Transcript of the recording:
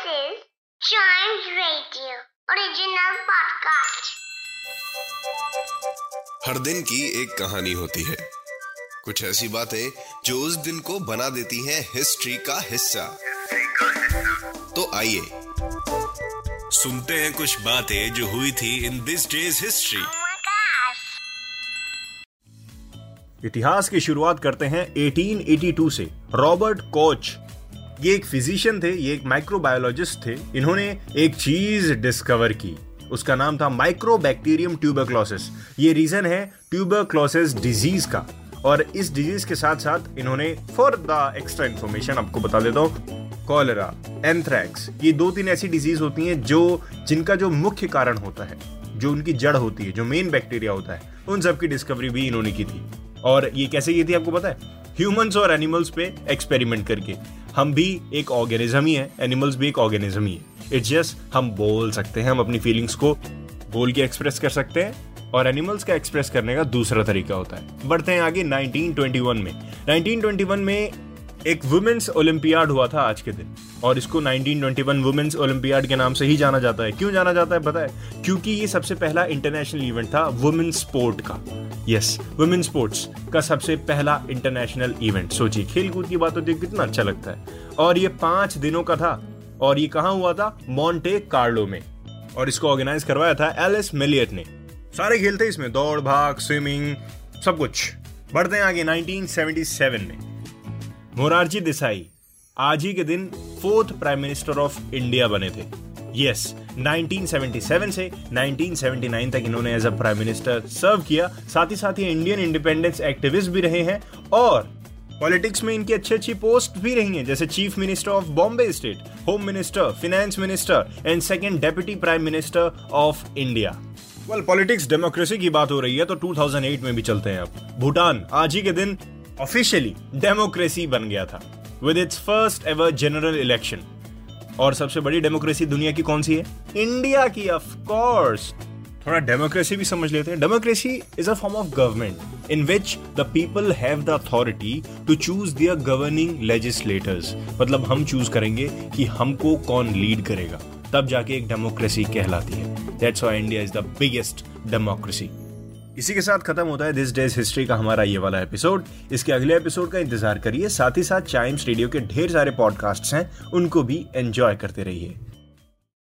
is Chimes Radio original podcast. हर दिन की एक कहानी होती है कुछ ऐसी बातें जो उस दिन को बना देती हैं हिस्ट्री का हिस्सा तो आइए सुनते हैं कुछ बातें जो हुई थी इन दिस डेज़ हिस्ट्री. इतिहास की शुरुआत करते हैं 1882 से रॉबर्ट कोच ये एक फिजिशियन थे, ये एक माइक्रोबायोलॉजिस्ट थे, इन्होंने एक चीज़ डिस्कवर की। उसका नाम था माइक्रोबैक्टीरियम ट्यूबरक्लोसिस ये रीजन है ट्यूबरक्लोसिस डिज़ीज़ का। और इस डिज़ीज़ के साथ साथ इन्होंने फॉर द एक्स्ट्रा इन्फॉर्मेशन आपको बता देता हूँ। कॉलरा एंथ्रैक्स ये दो तीन ऐसी डिज़ीज़ होती हैं जो, जिनका जो मुख्य कारण होता है, जो उनकी जड़ होती है, जो मेन बैक्टीरिया होता है, उन सब की डिस्कवरी भी इन्होंने की थी। और ये कैसे की थी आपको पता है? ह्यूमंस और एनिमल्स पे एक्सपेरिमेंट करके। हम भी एक ऑर्गेनिज्म ही है एनिमल्स भी एक ऑर्गेनिज्म ही है। इट्स जस्ट हम बोल सकते हैं, हम अपनी फीलिंग्स को बोल के एक्सप्रेस कर सकते हैं और एनिमल्स का एक्सप्रेस करने का दूसरा तरीका होता है। बढ़ते हैं आगे 1921 में। 1921 में एक वुमेन्स ओलंपियाड हुआ था आज के दिन। और इसको 1921 वुमेन्स ओलंपियाड के नाम से ही जाना जाता है। क्यों जाना जाता है पता है? क्योंकि ये सबसे पहला इंटरनेशनल इवेंट था वुमेन स्पोर्ट का। यस वुमेन स्पोर्ट्स का सबसे पहला इंटरनेशनल इवेंट सोचिए खेल कूद की बात होती है कितना अच्छा लगता है। और ये पाँच दिनों का था। और ये कहाँ हुआ था? मॉन्टे कार्लो में। और इसको ऑर्गेनाइज करवाया था एलिस मिलियट ने। सारे खेल थे इसमें। दौड़, भाग स्विमिंग सब कुछ। बढ़ते हैं आगे 1977 में। मोरारजी देसाई आज ही के दिन fourth prime minister of India बने थे। यस 1977 से 1979 तक इन्होंने as a prime minister serve किया। साथ ही साथ ये इंडियन इंडिपेंडेंस एक्टिविस्ट भी रहे हैं और पॉलिटिक्स में इनकी अच्छी अच्छी पोस्ट भी रही हैं, जैसे chief minister of Bombay state home minister finance minister and second deputy prime minister of India well politics democracy की बात हो रही है तो 2008 में भी चलते हैं अब। भूटान, आज ही के दिन ऑफिशियली डेमोक्रेसी बन गया था with its first ever general election और सबसे बड़ी डेमोक्रेसी दुनिया की कौन सी है? इंडिया की ऑफ़ कोर्स थोड़ा डेमोक्रेसी भी समझ लेते हैं। Democracy is a form of government in which the people have the authority to choose their governing legislators मतलब हम चूज़ करेंगे कि हमको कौन लीड करेगा। तब जाके एक डेमोक्रेसी कहलाती है। That's why India is the biggest democracy इसी के साथ खत्म होता है दिस डेज़ हिस्ट्री का हमारा ये वाला एपिसोड इसके अगले एपिसोड का इंतज़ार करिए। साथ ही साथ चाइम्स रेडियो के ढेर सारे पॉडकास्ट हैं, उनको भी एंजॉय करते रहिए।